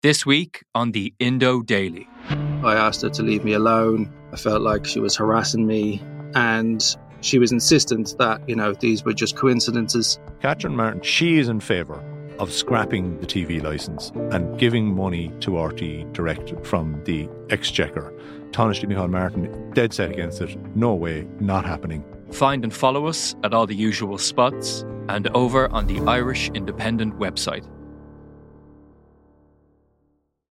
This week on the Indo Daily. I asked her to leave me alone. I felt like she was harassing me and she was insistent that, you know, these were just coincidences. Catherine Martin, she is in favour of scrapping the TV licence and giving money to RTÉ direct from the exchequer. Taoiseach Micheál Martin, dead set against it. No way, not happening. Find and follow us at all the usual spots and over on the Irish Independent website.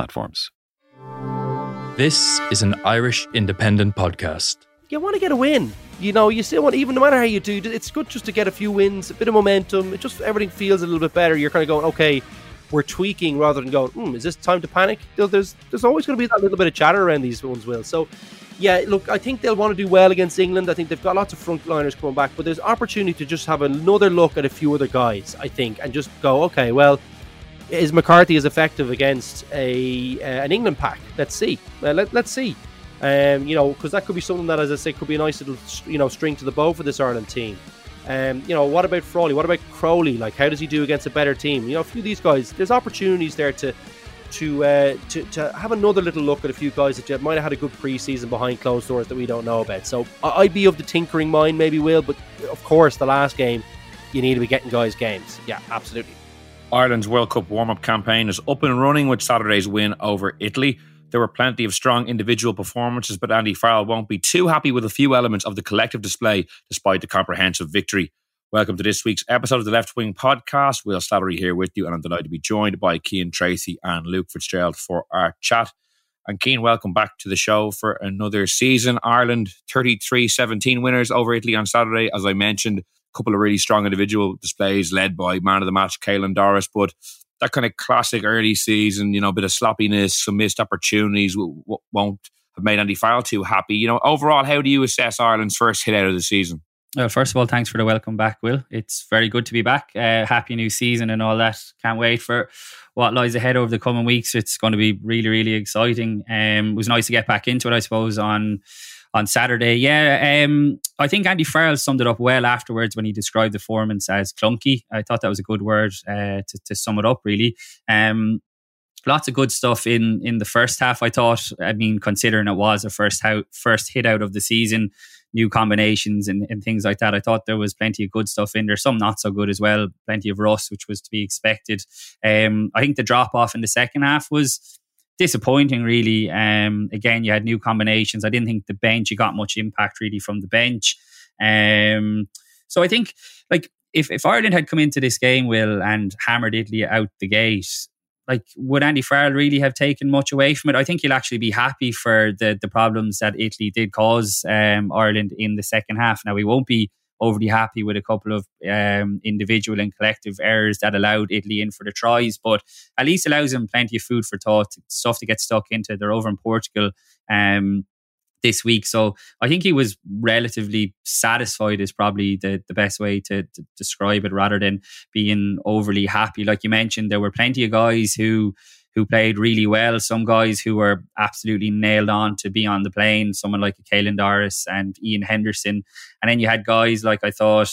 platforms. This is an Irish independent podcast. You want to get a win. You know, you still want, even no matter how you do, it's good just to get a few wins, a bit of momentum. It just everything feels a little bit better. You're kind of going, okay, we're tweaking rather than going, hmm, is this time to panic? There's there's always going to be that little bit of chatter around these ones, Will. So, yeah, look, I think they'll want to do well against England. I think they've got lots of frontliners coming back, but there's opportunity to just have another look at a few other guys, I think, and just go, okay, well, is McCarthy as effective against a uh, an England pack? Let's see. Uh, let, let's see. Um, you know, because that could be something that, as I say, could be a nice little you know string to the bow for this Ireland team. Um, you know, what about Frawley? What about Crowley? Like, how does he do against a better team? You know, a few of these guys, there's opportunities there to to uh, to, to have another little look at a few guys that might have had a good preseason behind closed doors that we don't know about. So I'd be of the tinkering mind, maybe will, but of course, the last game, you need to be getting guys games. Yeah, absolutely. Ireland's World Cup warm up campaign is up and running with Saturday's win over Italy. There were plenty of strong individual performances, but Andy Farrell won't be too happy with a few elements of the collective display despite the comprehensive victory. Welcome to this week's episode of the Left Wing Podcast. Will Slattery here with you, and I'm delighted to be joined by Cian Tracey and Luke Fitzgerald for our chat. And Cian, welcome back to the show for another season. Ireland 33 17 winners over Italy on Saturday. As I mentioned, couple of really strong individual displays led by man of the match, Caelan Doris. But that kind of classic early season, you know, a bit of sloppiness, some missed opportunities w- w- won't have made Andy Farrell too happy. You know, overall, how do you assess Ireland's first hit out of the season? Well, first of all, thanks for the welcome back, Will. It's very good to be back. Uh, happy new season and all that. Can't wait for what lies ahead over the coming weeks. It's going to be really, really exciting. Um, it was nice to get back into it, I suppose, on on Saturday. Yeah, um, I think Andy Farrell summed it up well afterwards when he described the performance as clunky. I thought that was a good word uh, to, to, sum it up, really. Um, lots of good stuff in in the first half. I thought. I mean, considering it was a first out, first hit out of the season, new combinations and, and things like that. I thought there was plenty of good stuff in there. Some not so good as well. Plenty of rust, which was to be expected. Um, I think the drop off in the second half was disappointing, really. Um, again, you had new combinations. I didn't think the bench, you got much impact really from the bench. Um, so I think, like, if, if Ireland had come into this game, Will, and hammered Italy out the gate, like, would Andy Farrell really have taken much away from it? I think he'll actually be happy for the the problems that Italy did cause um, Ireland in the second half. Now, we won't be overly happy with a couple of um, individual and collective errors that allowed Italy in for the tries, but at least allows them plenty of food for thought, stuff to get stuck into. They're over in Portugal. Um, this week. So I think he was relatively satisfied is probably the, the best way to, to, describe it rather than being overly happy. Like you mentioned, there were plenty of guys who who played really well. Some guys who were absolutely nailed on to be on the plane, someone like Caelan Doris and Ian Henderson. And then you had guys like I thought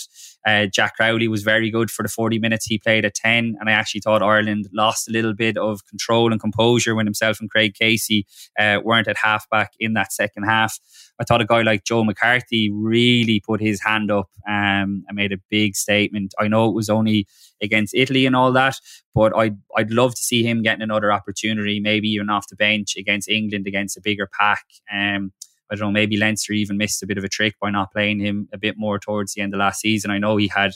uh, Jack Crowley was very good for the 40 minutes he played at 10. And I actually thought Ireland lost a little bit of control and composure when himself and Craig Casey uh, weren't at halfback in that second half. I thought a guy like Joe McCarthy really put his hand up um, and made a big statement. I know it was only against Italy and all that, but I'd, I'd love to see him getting another opportunity, maybe even off the bench against England, against a bigger pack. Um, I don't know, maybe Leinster even missed a bit of a trick by not playing him a bit more towards the end of last season. I know he had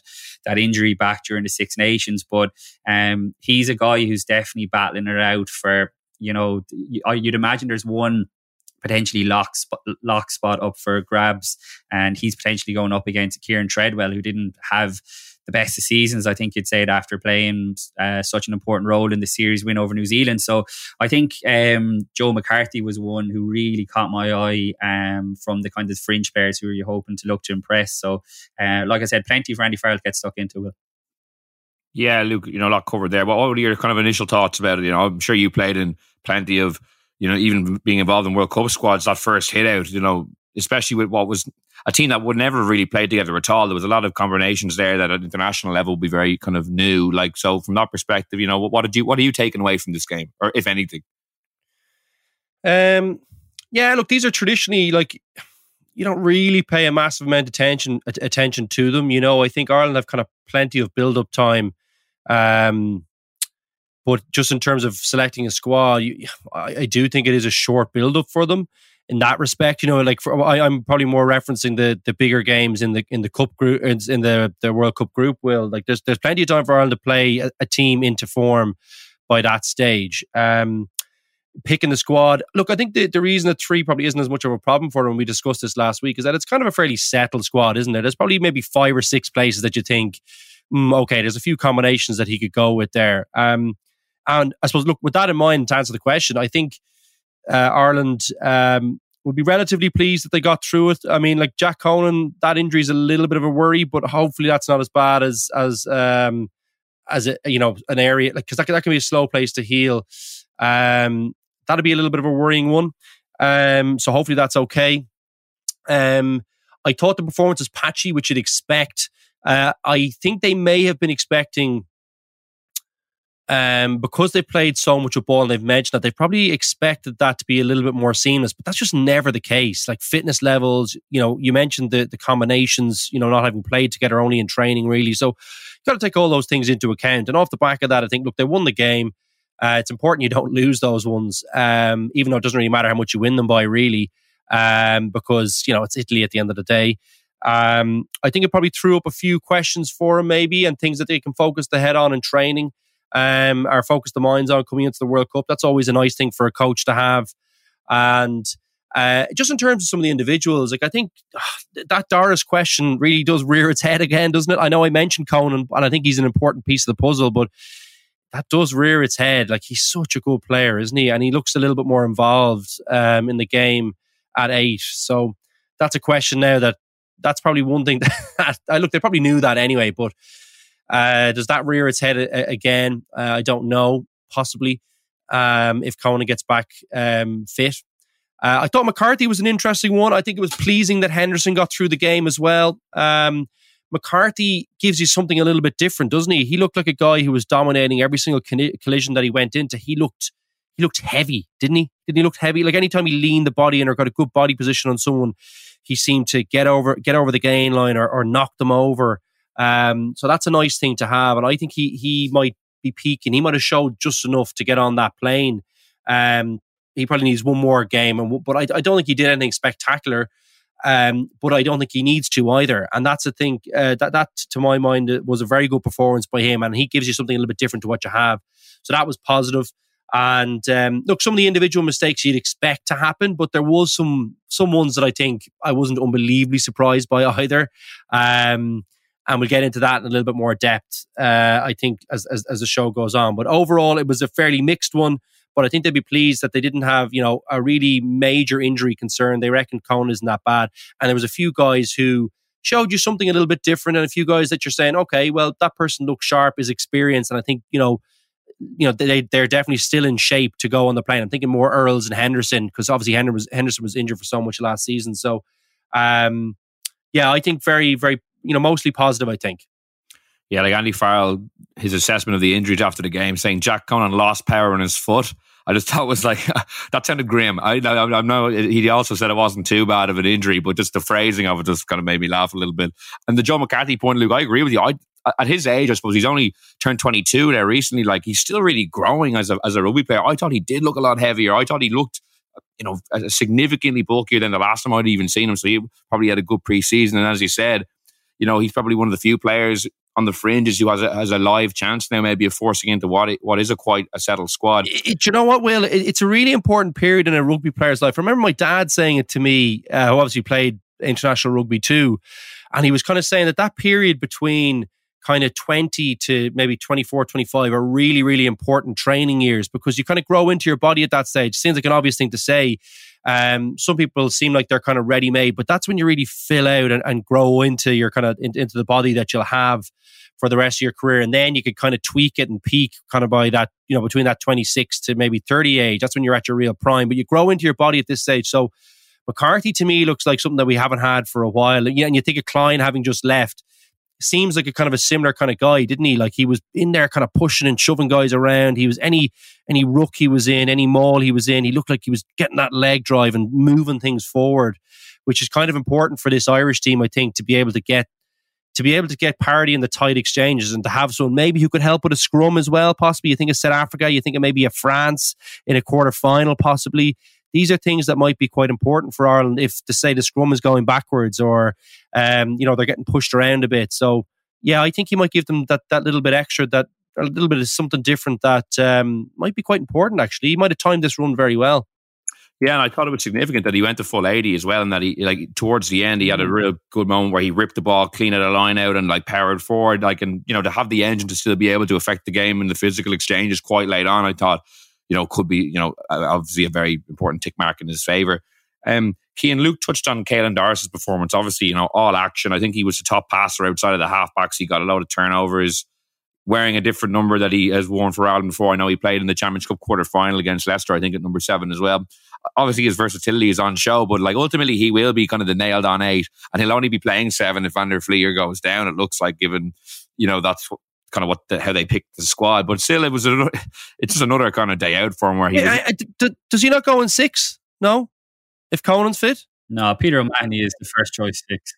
that injury back during the Six Nations, but um, he's a guy who's definitely battling it out for, you know, you'd imagine there's one potentially lock spot, lock spot up for grabs, and he's potentially going up against Kieran Treadwell, who didn't have the best of seasons. I think you'd say it after playing uh, such an important role in the series win over New Zealand. So I think um, Joe McCarthy was one who really caught my eye um, from the kind of fringe players who you're hoping to look to impress. So, uh, like I said, plenty for Andy Farrell to get stuck into. Will. Yeah, Luke, you know, a lot covered there. But what were your kind of initial thoughts about it? You know, I'm sure you played in plenty of, you know, even being involved in World Cup squads, that first hit out, you know, especially with what was a team that would never really play together at all. There was a lot of combinations there that at international level would be very kind of new. Like, so from that perspective, you know, what, what did you, what are you taking away from this game, or if anything? Um, yeah, look, these are traditionally like you don't really pay a massive amount of attention attention to them. You know, I think Ireland have kind of plenty of build up time um, but just in terms of selecting a squad, you, I, I, do think it is a short build up for them in that respect. You know, like for, I, am probably more referencing the the bigger games in the in the cup group in the the World Cup group. Will like there's there's plenty of time for Ireland to play a, a team into form by that stage. Um, picking the squad. Look, I think the, the reason that three probably isn't as much of a problem for them, when we discussed this last week, is that it's kind of a fairly settled squad, isn't it? There's probably maybe five or six places that you think mm, okay, there's a few combinations that he could go with there. Um, and I suppose, look, with that in mind, to answer the question, I think uh, Ireland um, would be relatively pleased that they got through it. I mean, like Jack Conan, that injury is a little bit of a worry, but hopefully that's not as bad as as um, as a, you know an area like because that, that can be a slow place to heal. Um, that'd be a little bit of a worrying one. Um, so hopefully that's okay. Um, I thought the performance was patchy, which you'd expect. Uh, I think they may have been expecting, um, because they played so much of ball and they've mentioned that they probably expected that to be a little bit more seamless, but that's just never the case. Like fitness levels, you know, you mentioned the the combinations, you know, not having played together only in training really. So you got to take all those things into account. And off the back of that, I think look, they won the game. Uh, it's important you don't lose those ones, um, even though it doesn't really matter how much you win them by, really, um, because you know it's Italy at the end of the day. Um, I think it probably threw up a few questions for him, maybe, and things that they can focus the head on in training, um, or focus the minds on coming into the World Cup. That's always a nice thing for a coach to have. And uh, just in terms of some of the individuals, like I think uh, that Doris question really does rear its head again, doesn't it? I know I mentioned Conan, and I think he's an important piece of the puzzle, but that does rear its head. Like he's such a good player, isn't he? And he looks a little bit more involved um, in the game at eight. So that's a question now that that's probably one thing that I look. They probably knew that anyway, but uh, does that rear its head a- again? Uh, I don't know. Possibly, um, if Conan gets back um, fit. Uh, I thought McCarthy was an interesting one. I think it was pleasing that Henderson got through the game as well. Um, McCarthy gives you something a little bit different, doesn't he? He looked like a guy who was dominating every single collision that he went into. He looked he looked heavy, didn't he? Didn't he look heavy? Like anytime he leaned the body in or got a good body position on someone, he seemed to get over get over the gain line or, or knock them over. Um, so that's a nice thing to have, and I think he he might be peaking. He might have showed just enough to get on that plane. Um, he probably needs one more game, and but I, I don't think he did anything spectacular. Um, but I don't think he needs to either, and that's the thing. Uh, that that to my mind was a very good performance by him, and he gives you something a little bit different to what you have. So that was positive. And um, look, some of the individual mistakes you'd expect to happen, but there was some some ones that I think I wasn't unbelievably surprised by either. Um, and we'll get into that in a little bit more depth, uh, I think, as, as, as the show goes on. But overall, it was a fairly mixed one. But I think they'd be pleased that they didn't have, you know, a really major injury concern. They reckon Conan isn't that bad, and there was a few guys who showed you something a little bit different, and a few guys that you're saying, okay, well, that person looks sharp, is experienced, and I think you know you know they they're definitely still in shape to go on the plane. I'm thinking more Earls and Henderson because obviously Henderson was, Henderson was injured for so much last season. So, um, yeah, I think very very you know mostly positive. I think. Yeah, like Andy Farrell, his assessment of the injuries after the game, saying Jack Conan lost power in his foot. I just thought was like that sounded grim. I, I, I know he also said it wasn't too bad of an injury, but just the phrasing of it just kind of made me laugh a little bit. And the Joe McCarthy point, Luke, I agree with you. I at his age, I suppose he's only turned 22 there recently. Like he's still really growing as a, as a rugby player. I thought he did look a lot heavier. I thought he looked, you know, significantly bulkier than the last time I'd even seen him. So he probably had a good preseason. And as you said, you know, he's probably one of the few players on the fringes who has a, has a live chance now, maybe of forcing into what it, what is a quite a settled squad. It, you know what, Will? It, it's a really important period in a rugby player's life. I remember my dad saying it to me, uh, who obviously played international rugby too, and he was kind of saying that that period between kind of 20 to maybe 24, 25 are really, really important training years because you kind of grow into your body at that stage. Seems like an obvious thing to say. Um, some people seem like they're kind of ready made, but that's when you really fill out and, and grow into your kind of in, into the body that you'll have for the rest of your career. And then you could kind of tweak it and peak kind of by that, you know, between that 26 to maybe 30 age. That's when you're at your real prime, but you grow into your body at this stage. So McCarthy to me looks like something that we haven't had for a while. And, you think of Kleyn having just left seems like a kind of a similar kind of guy, didn't he? Like he was in there kind of pushing and shoving guys around. He was any any ruck he was in, any maul he was in, he looked like he was getting that leg drive and moving things forward, which is kind of important for this Irish team, I think, to be able to get to be able to get parity in the tight exchanges and to have someone maybe who could help with a scrum as well, possibly. You think of South Africa, you think of maybe a France in a quarter final, possibly these are things that might be quite important for Ireland if to say the scrum is going backwards or um, you know they're getting pushed around a bit. So yeah, I think he might give them that that little bit extra, that a little bit of something different that um, might be quite important. Actually, he might have timed this run very well. Yeah, and I thought it was significant that he went to full 80 as well, and that he like towards the end he had a mm. real good moment where he ripped the ball clean at a line out and like powered forward, like and you know to have the engine to still be able to affect the game in the physical exchanges quite late on. I thought you know, could be, you know, obviously a very important tick mark in his favour. Um, Cian Luke touched on Caelan Doris's performance. Obviously, you know, all action. I think he was the top passer outside of the halfbacks. He got a lot of turnovers, wearing a different number that he has worn for Ireland before. I know he played in the Champions Cup quarter final against Leicester, I think at number seven as well. Obviously, his versatility is on show, but like ultimately, he will be kind of the nailed on eight, and he'll only be playing seven if Van der Flier goes down. It looks like, given you know that's kind of what the, how they picked the squad. But still, it was a, it's just another kind of day out for him where he. Yeah, was, I, d- does he not go in six? No, if Conan's fit. No, Peter O'Mahony is the first choice six.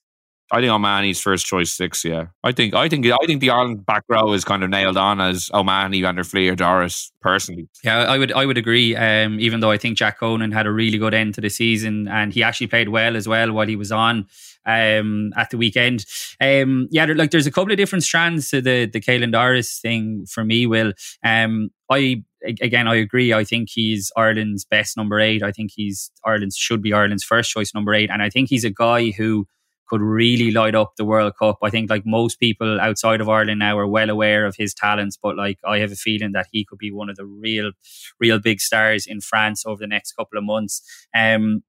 I think O'Mahony's first choice six. Yeah, I think I think I think the Ireland back row is kind of nailed on as O'Mahony, Van der Flier, Doris. Personally, yeah, I would I would agree. Um, even though I think Jack Conan had a really good end to the season and he actually played well as well while he was on um, at the weekend. Um, yeah, like there's a couple of different strands to the the Caelan Doris thing for me. Will um, I again, I agree. I think he's Ireland's best number eight. I think he's Ireland's should be Ireland's first choice number eight, and I think he's a guy who could really light up the World Cup. I think like most people outside of Ireland now are well aware of his talents, but like I have a feeling that he could be one of the real, real big stars in France over the next couple of months. Um,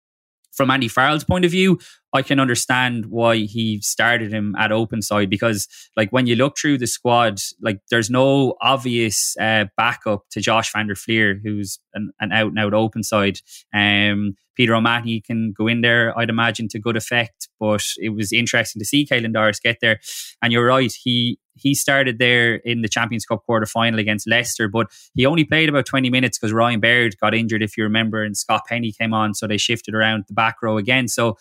from Andy Farrell's point of view, I can understand why he started him at open side because, like, when you look through the squad, like, there's no obvious uh, backup to Josh van der Flier, who's an, an out and out open side. Um, Peter O'Mahony can go in there, I'd imagine, to good effect. But it was interesting to see Caelan Doris get there. And you're right, he he started there in the Champions Cup quarter final against Leicester, but he only played about 20 minutes because Ryan Baird got injured, if you remember, and Scott Penny came on. So they shifted around the back row again. So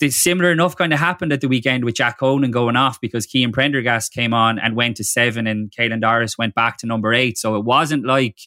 the similar enough kind of happened at the weekend with Jack Conan going off because Cian Prendergast came on and went to seven and Caelan Doris went back to number eight. So it wasn't like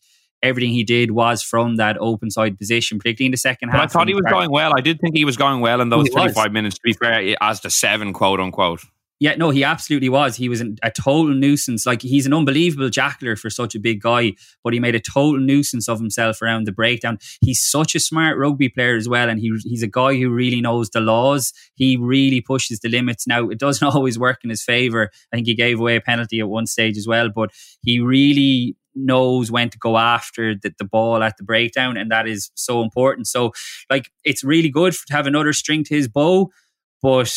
everything he did was from that open side position, particularly in the second but half. I thought he was going well. I did think he was going well in those 35 minutes, to be fair, as the seven, quote unquote. Yeah, no, he absolutely was. He was an, a total nuisance. Like he's an unbelievable jackler for such a big guy, but he made a total nuisance of himself around the breakdown. He's such a smart rugby player as well, and he he's a guy who really knows the laws. He really pushes the limits. Now it doesn't always work in his favor. I think he gave away a penalty at one stage as well, but he really knows when to go after the, the ball at the breakdown, and that is so important. So, like, it's really good to have another string to his bow. But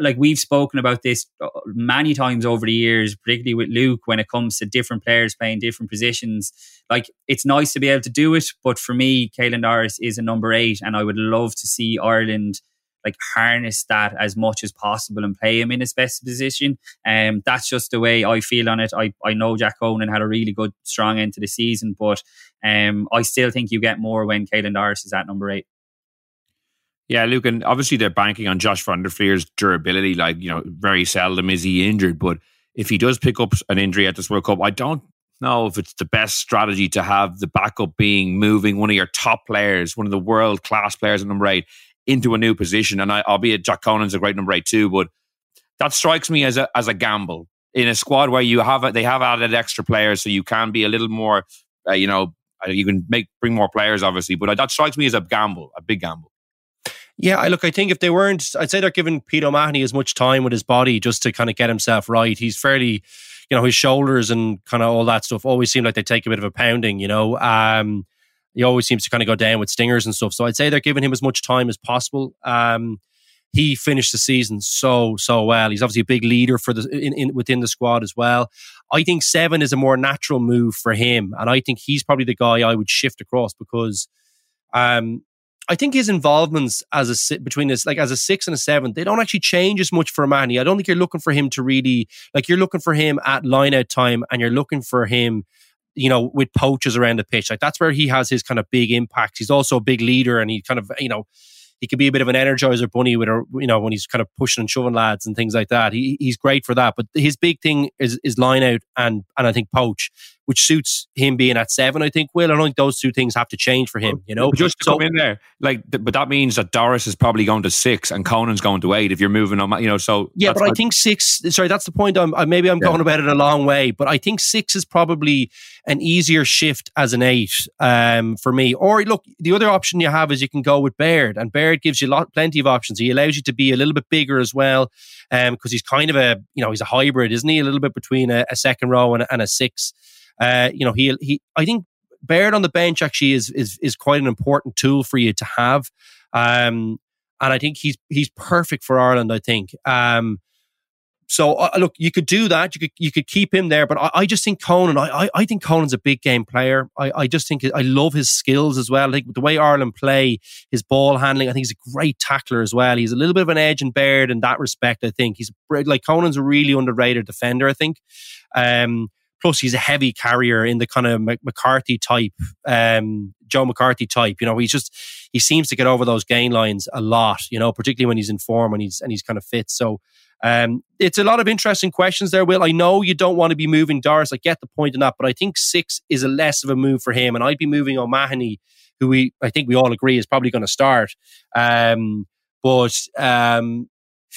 like we've spoken about this uh, many times over the years, particularly with Luke, when it comes to different players playing different positions, like it's nice to be able to do it. But for me, Caelan Doris is a number eight, and I would love to see Ireland like harness that as much as possible and play him in his best position. Um, that's just the way I feel on it. I, I know Jack Conan had a really good, strong end to the season, but um, I still think you get more when Caelan Doris is at number eight. Yeah, Luke, and obviously they're banking on Josh van der Flier's durability. Like, you know, very seldom is he injured, but if he does pick up an injury at this World Cup, I don't know if it's the best strategy to have the backup being moving one of your top players, one of the world class players at number eight, into a new position. And I, albeit Jack Conan's a great number eight too, but that strikes me as a as a gamble in a squad where you have they have added extra players, so you can be a little more, uh, you know, uh, you can make bring more players obviously, but that strikes me as a gamble, a big gamble. Yeah, I look. I think if they weren't, I'd say they're giving Pete O'Mahony as much time with his body just to kind of get himself right. He's fairly, you know, his shoulders and kind of all that stuff always seem like they take a bit of a pounding. You know, um, he always seems to kind of go down with stingers and stuff. So I'd say they're giving him as much time as possible. Um, he finished the season so so well. He's obviously a big leader for the in, in, within the squad as well. I think seven is a more natural move for him, and I think he's probably the guy I would shift across because um, I think his involvements as a between this like as a six and a seven, they don't actually change as much for Manny. I don't think you're looking for him to really like you're looking for him at line out time and you're looking for him, you know, with poaches around the pitch. Like that's where he has his kind of big impacts. He's also a big leader and he kind of, you know, he could be a bit of an energizer bunny with a, you know, when he's kind of pushing and shoving lads and things like that. He, he's great for that. But his big thing is, is line out and, and I think poach which suits him being at seven. I think. Will I don't think those two things have to change for him. You know, just to so, come in there, like, but that means that Doris is probably going to six and Conan's going to eight. If you're moving on, you know, so yeah. But I think six. Sorry, that's the point. I'm maybe I'm yeah. going about it a long way, but I think six is probably an easier shift as an eight um, for me. Or look, the other option you have is you can go with Baird, and Baird gives you lot, plenty of options. He allows you to be a little bit bigger as well, because um, he's kind of a you know he's a hybrid, isn't he? A little bit between a, a second row and, and a six. Uh, you know, he he. I think Baird on the bench actually is is is quite an important tool for you to have. Um, and I think he's he's perfect for Ireland. I think. Um, so uh, look, you could do that. You could you could keep him there, but I, I just think Conan. I, I think Conan's a big game player. I, I just think I love his skills as well. I think the way Ireland play, his ball handling. I think he's a great tackler as well. He's a little bit of an edge and Baird in that respect. I think he's like Conan's a really underrated defender. I think. Um, Plus, he's a heavy carrier in the kind of McCarthy type, um, Joe McCarthy type. You know, he's just he seems to get over those gain lines a lot. You know, particularly when he's in form and he's and he's kind of fit. So um, it's a lot of interesting questions there, Will. I know you don't want to be moving Doris. I get the point in that, but I think six is a less of a move for him, and I'd be moving O'Mahony, who we I think we all agree is probably going to start. Um, but um,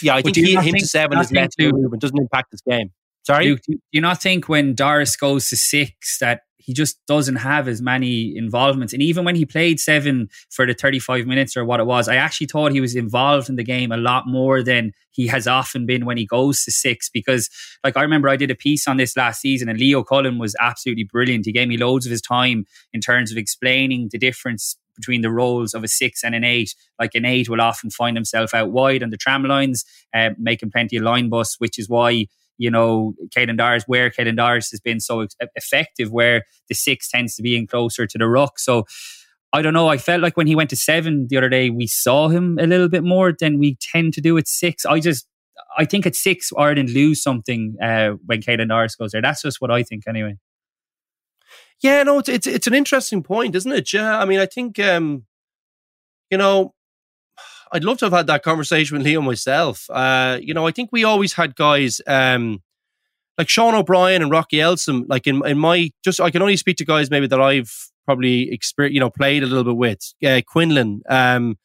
yeah, I think he, him think, to seven is less move and doesn't impact his game. Sorry? Do you not think when Doris goes to six that he just doesn't have as many involvements? And even when he played seven for the 35 minutes or what it was, I actually thought he was involved in the game a lot more than he has often been when he goes to six. Because, like, I remember I did a piece on this last season and Leo Cullen was absolutely brilliant. He gave me loads of his time in terms of explaining the difference between the roles of a six and an eight. Like an eight will often find himself out wide on the tram lines, uh, making plenty of line bus, which is why you know, Caelan Doris, where Caelan Doris has been so effective, where the six tends to be in closer to the ruck. So I don't know. I felt like when he went to seven the other day, we saw him a little bit more than we tend to do at six. I just, I think at six, Ireland lose something uh, when Caelan Doris goes there. That's just what I think, anyway. Yeah, no, it's, it's it's an interesting point, isn't it? Yeah, I mean, I think um, you know, I'd love to have had that conversation with Leo myself. Uh, you know, I think we always had guys um, like Sean O'Brien and Rocky Elsom. Like in in my just, I can only speak to guys maybe that I've probably experienced, you know, played a little bit with. Uh, Quinlan, um,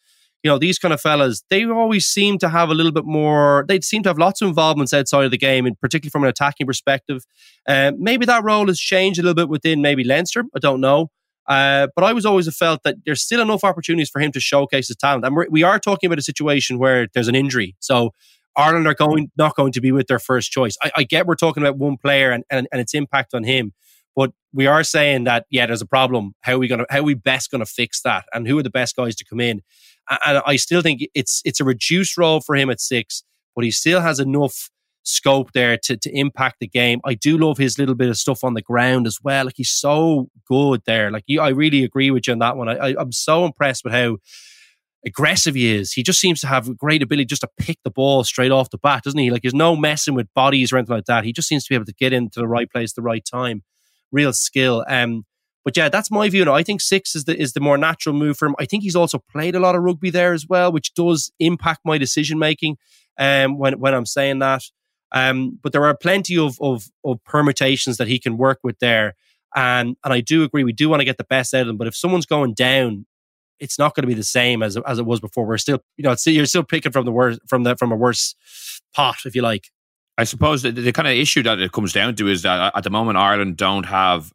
you know, these kind of fellas, they always seem to have a little bit more. They seem to have lots of involvements outside of the game, and particularly from an attacking perspective. Uh, maybe that role has changed a little bit within maybe Leinster. I don't know. Uh, but I was always felt that there's still enough opportunities for him to showcase his talent. And we're, we are talking about a situation where there's an injury. So Ireland are going not going to be with their first choice. I, I get we're talking about one player and, and, and its impact on him. But we are saying that yeah, there's a problem. How are we gonna how are we best gonna fix that? And who are the best guys to come in? And I still think it's it's a reduced role for him at six, but he still has enough scope there to, to impact the game. I do love his little bit of stuff on the ground as well. Like he's so good there. Like you, I really agree with you on that one. I, I, I'm so impressed with how aggressive he is. He just seems to have great ability just to pick the ball straight off the bat, doesn't he? Like there's no messing with bodies or anything like that. He just seems to be able to get into the right place, the right time. Real skill. Um, but yeah, that's my view. Now, I think six is the is the more natural move for him. I think he's also played a lot of rugby there as well, which does impact my decision making. Um, when when I'm saying that, um, but there are plenty of, of, of permutations that he can work with there. And, and I do agree, we do want to get the best out of them. But if someone's going down, it's not going to be the same as, as it was before. We're still, you know, you're still picking from the worst, from the, from a worse pot, if you like. I suppose the, the kind of issue that it comes down to is that at the moment, Ireland don't have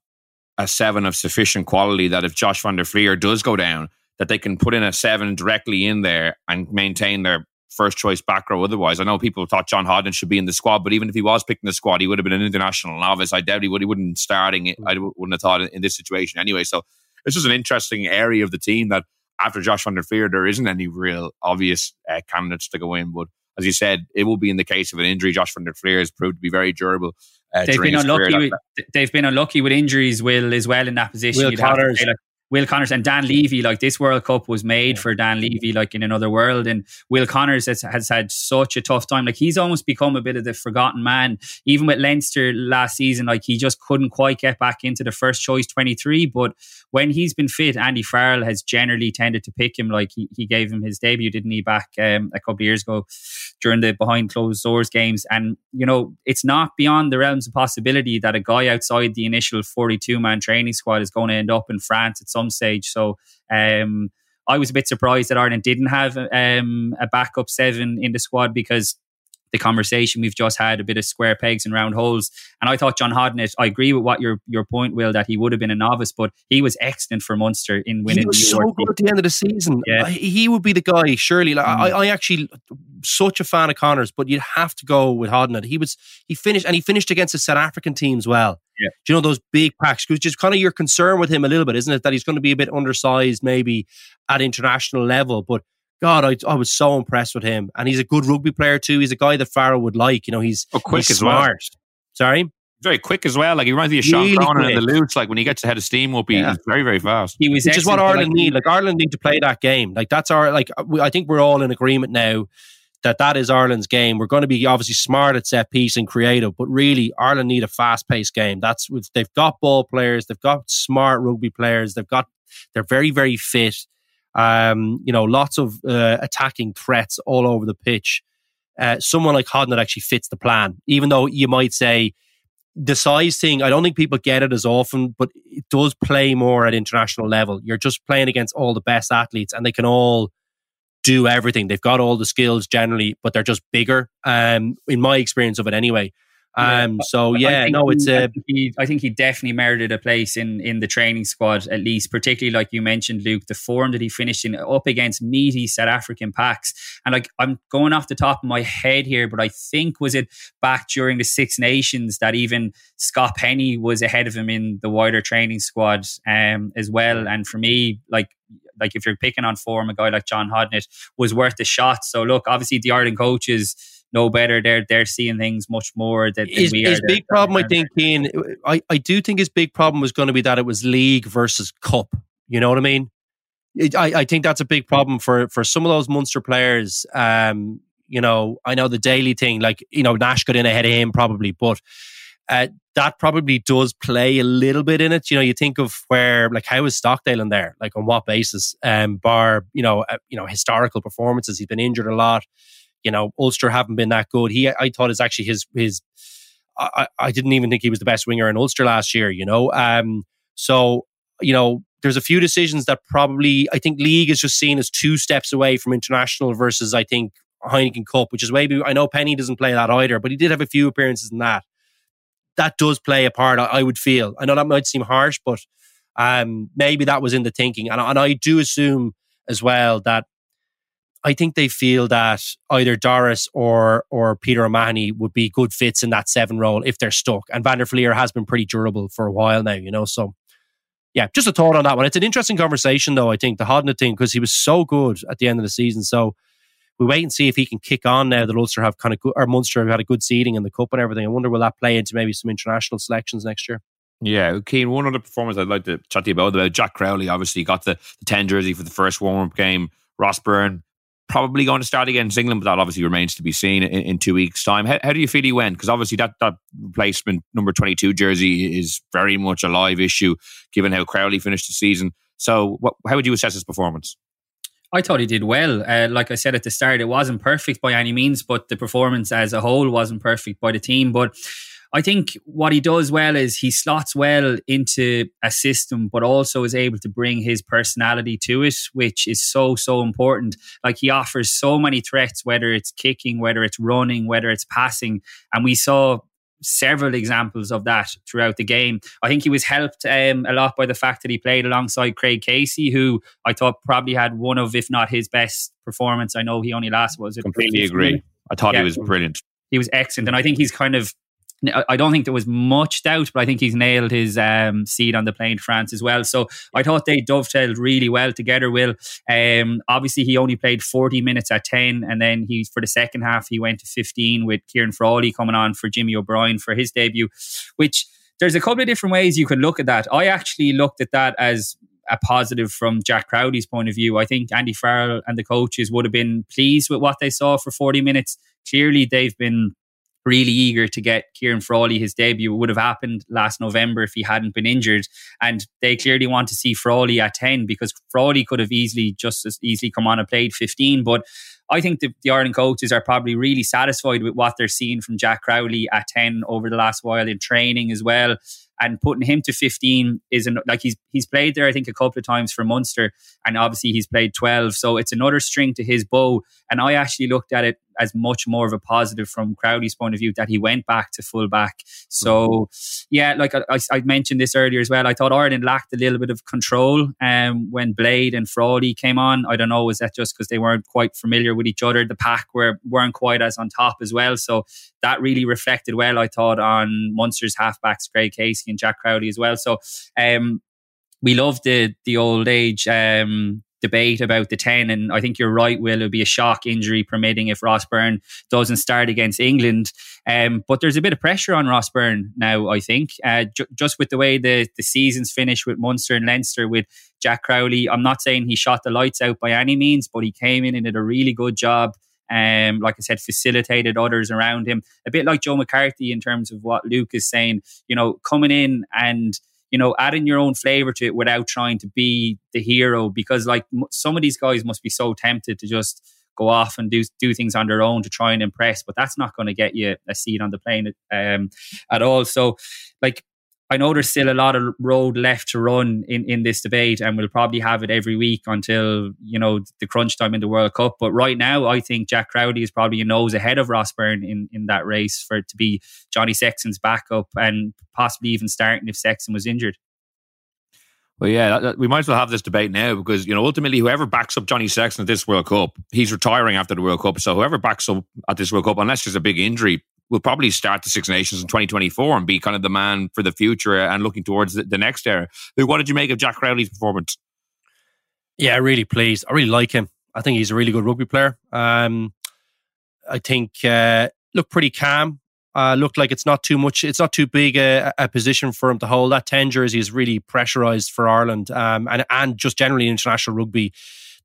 a seven of sufficient quality that if Josh van der Flier does go down, that they can put in a seven directly in there and maintain their first choice back row otherwise. I know people thought John Hodnett should be in the squad, but even if he was picking the squad, he would have been an international novice. I doubt he would. He wouldn't starting it. I wouldn't have thought in this situation anyway. So this is an interesting area of the team that after Josh van der Flier, there isn't any real obvious uh, candidates to go in. But as you said, it will be in the case of an injury. Josh van der Flier has proved to be very durable. Uh, they've been unlucky. With, they've been unlucky with injuries. Will as well in that position. Will Connors, like, Will Connors and Dan Leavy, like this World Cup was made for Dan Leavy, like in another world. And Will Connors has, has, had such a tough time. Like he's almost become a bit of the forgotten man. Even with Leinster last season, like he just couldn't quite get back into the first choice 23. But when he's been fit, Andy Farrell has generally tended to pick him. Like he, he gave him his debut, didn't he, back um, a couple of years ago during the behind closed doors games. And, you know, it's not beyond the realms of possibility that a guy outside the initial 42 man training squad is going to end up in France at some stage. So um, I was a bit surprised that Ireland didn't have um, a backup seven in the squad because the conversation we've just had a bit of square pegs and round holes. And I thought John Hodnett, I agree with what your your point, Will, that he would have been a novice, but he was excellent for Munster in winning. He was so good at the end of the season. Yeah. he would be the guy, surely. Like, mm. I, I actually such a fan of Connors, but you'd have to go with Hodnett. He was he finished and he finished against the South African teams well. Yeah. Do you know those big packs? Which is kind of your concern with him a little bit, isn't it? That he's going to be a bit undersized, maybe at international level. But God, I, I was so impressed with him, and he's a good rugby player too. He's a guy that Farrell would like. You know, he's oh, quick he's as smart. well. Sorry, very quick as well. Like he reminds me of Sean Really Cronin in quick. the loose. Like when he gets ahead of steam, will be Yeah. he's very very fast. He was which is what Ireland like, need. Like Ireland need to play that game. Like that's our like. we- I think we're all in agreement now that that is Ireland's game. We're going to be obviously smart at set piece and creative, but really Ireland need a fast paced game. That's they've got ball players, they've got smart rugby players, they've got they're very very fit. Um, you know, lots of uh, attacking threats all over the pitch. Uh, someone like Hodnett actually fits the plan, even though you might say the size thing. I don't think people get it as often, but it does play more at international level. You're just playing against all the best athletes, and they can all do everything. They've got all the skills generally, but they're just bigger. Um, in my experience of it, anyway. Um, so yeah, no, it's I uh, think he, I think he definitely merited a place in in the training squad at least, particularly like you mentioned, Luke, the form that he finished in up against meaty South African packs. And like I'm going off the top of my head here, but I think was it back during the Six Nations that even Scott Penny was ahead of him in the wider training squad um, as well. And for me, like like if you're picking on form, a guy like John Hodnett was worth the shot. So look, obviously the Ireland coaches know better. They're they're seeing things much more than, than his, we his big problem, I think, Cian, I, I do think his big problem was going to be that it was league versus cup. You know what I mean? It, I, I think that's a big problem for for some of those Munster players. Um, you know, I know the daily thing, like you know, Nash got in ahead of him probably, but uh, that probably does play a little bit in it. You know, you think of where, like, how is Stockdale in there? Like, on what basis? Um, bar, you know, uh, you know, historical performances. He's been injured a lot. You know, Ulster haven't been that good. He, I thought, is actually his his. I, I didn't even think he was the best winger in Ulster last year. You know, um, so you know, there's a few decisions that probably I think league is just seen as two steps away from international versus I think Heineken Cup, which is maybe I know Penny doesn't play that either, but he did have a few appearances in that. That does play a part. I, I would feel. I know that might seem harsh, but um, maybe that was in the thinking, and, and I do assume as well that I think they feel that either Doris or or Peter O'Mahony would be good fits in that seven role if they're stuck. And Van der Flier has been pretty durable for a while now, you know. So yeah, just a thought on that one. It's an interesting conversation though, I think, the Hodnett thing, because he was so good at the end of the season. So we wait and see if he can kick on now that Ulster have kind of good or Munster have had a good seeding in the cup and everything. I wonder will that play into maybe some international selections next year? Yeah, Cian. One other performance I'd like to chat to you about about Jack Crowley. Obviously, got the, the ten jersey for the first warm up game. Ross Byrne probably going to start against England, but that obviously remains to be seen in, in two weeks' time. How, how do you feel he went? Because obviously that that replacement number twenty two jersey is very much a live issue, given how Crowley finished the season. So, what, how would you assess his performance? I thought he did well. Uh, like I said at the start, it wasn't perfect by any means, but the performance as a whole wasn't perfect by the team. But I think what he does well is he slots well into a system, but also is able to bring his personality to it, which is so, so important. Like he offers so many threats, whether it's kicking, whether it's running, whether it's passing. And we saw several examples of that throughout the game. I think he was helped um, a lot by the fact that he played alongside Craig Casey, who I thought probably had one of, if not his best performance. I know he only last was it completely agree. I thought yeah. he was brilliant. He was excellent, and I think he's kind of I don't think there was much doubt, but I think he's nailed his um, seed on the plane to France as well. So I thought they dovetailed really well together. Will um, obviously he only played forty minutes at ten, and then he for the second half he went to fifteen with Ciarán Frawley coming on for Jimmy O'Brien for his debut. Which there's a couple of different ways you could look at that. I actually looked at that as a positive from Jack Crowley's point of view. I think Andy Farrell and the coaches would have been pleased with what they saw for 40 minutes. Clearly, they've been really eager to get Ciarán Frawley his debut. It would have happened last November if he hadn't been injured. And they clearly want to see Frawley at 10 because Frawley could have easily just as easily come on and played 15. But I think the, the Ireland coaches are probably really satisfied with what they're seeing from Jack Crowley at 10 over the last while in training as well and putting him to 15 is an, like he's he's played there I think a couple of times for Munster and obviously he's played 12 so it's another string to his bow. And I actually looked at it as much more of a positive from Crowley's point of view that he went back to full back. So yeah like I, I, mentioned this earlier as well I thought Ireland lacked a little bit of control um, when Blade and Frawley came on. I don't know was that just because they weren't quite familiar with each other? The pack were weren't quite as on top as well so that really reflected well I thought on Munster's halfbacks Craig Casey and Jack Crowley as well. So um, we love the the old age um, debate about the 10 and I think you're right Will. It be a shock injury permitting if Ross Byrne doesn't start against England. Um, but there's a bit of pressure on Ross Byrne now I think. Uh, ju- just with the way the, the seasons finished with Munster and Leinster with Jack Crowley I'm not saying he shot the lights out by any means but he came in and did a really good job um, like I said, facilitated others around him. A bit like Joe McCarthy in terms of what Luke is saying, you know, coming in and you know, adding your own flavor to it without trying to be the hero. Because like some of these guys must be so tempted to just go off and do do things on their own to try and impress, but that's not going to get you a seat on the plane um, at all. So, like I know there's still a lot of road left to run in, in this debate, and we'll probably have it every week until you know the crunch time in the World Cup. But right now, I think Jack Crowley is probably a nose ahead of Ross Byrne in, in that race for it to be Johnny Sexton's backup and possibly even starting if Sexton was injured. Well, yeah, we might as well have this debate now because you know ultimately whoever backs up Johnny Sexton at this World Cup, he's retiring after the World Cup. So whoever backs up at this World Cup, unless there's a big injury, will probably start the Six Nations in 2024 and be kind of the man for the future and looking towards the, the next era. What did you make of Jack Crowley's performance? Yeah, really pleased. I really like him. I think he's a really good rugby player. Um, I think uh, looked pretty calm. Uh, looked like it's not too much. It's not too big a, a position for him to hold. That ten jersey is really pressurized for Ireland, um, and and just generally international rugby.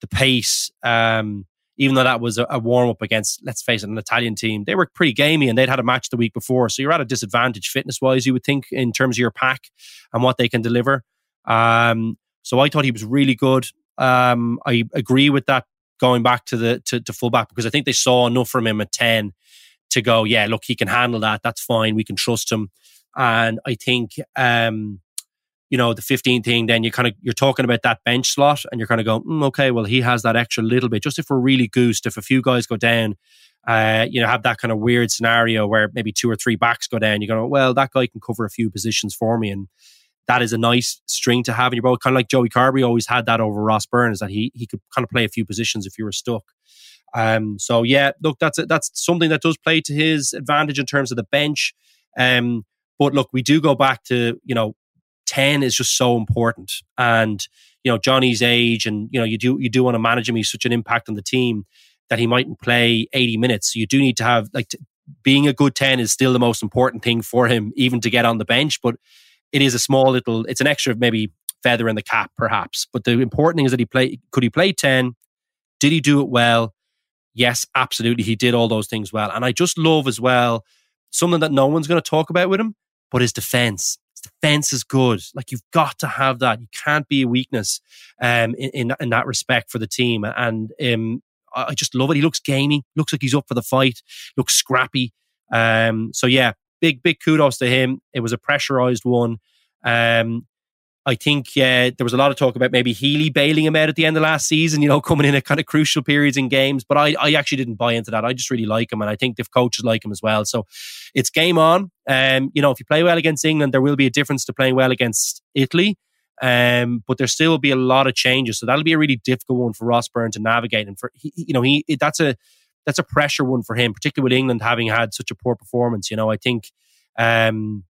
The pace, um, even though that was a, a warm up against, let's face it, an Italian team, they were pretty gamey and they'd had a match the week before. So you're at a disadvantage fitness wise, you would think, in terms of your pack and what they can deliver. Um, so I thought he was really good. Um, I agree with that going back to the to, to fullback because I think they saw enough from him at 10 to go, yeah, look, he can handle that. That's fine. We can trust him. And I think um, you know, the 15 thing, then you kind of, you're talking about that bench slot and you're kind of going, mm, okay, well, he has that extra little bit. Just if we're really goosed, if a few guys go down, uh, you know, have that kind of weird scenario where maybe two or three backs go down, you're going, well, that guy can cover a few positions for me. And that is a nice string to have in your boat. Kind of like Joey Carbery always had that over Ross Burns, that he, he could kind of play a few positions if you were stuck. Um, so yeah, look, that's a, that's something that does play to his advantage in terms of the bench. Um, but look, we do go back to you know 10 is just so important. And, you know, Johnny's age and, you know, you do, you do want to manage him. He's such an impact on the team that he mightn't play 80 minutes. So you do need to have like, t- being a good 10 is still the most important thing for him, even to get on the bench. But it is a small little, it's an extra maybe feather in the cap, perhaps. But the important thing is that he play, could he play 10? Did he do it well? Yes, absolutely. He did all those things well. And I just love as well something that no one's going to talk about with him, but his defense defense is good. Like you've got to have that. You can't be a weakness um, in, in, in that respect for the team. And um, I just love it. He looks gamey. Looks like he's up for the fight. Looks scrappy. Um, so yeah, big big kudos to him. It was a pressurized one. Um, I think uh, there was a lot of talk about maybe Healy bailing him out at the end of last season, you know, coming in at kind of crucial periods in games. But I, I actually didn't buy into that. I just really like him, and I think the coaches like him as well. So it's game on. Um, you know, if you play well against England, there will be a difference to playing well against Italy. Um, but there still will be a lot of changes, so that'll be a really difficult one for Ross Byrne to navigate. And for he, you know, he that's a that's a pressure one for him, particularly with England having had such a poor performance. You know, I think. Um,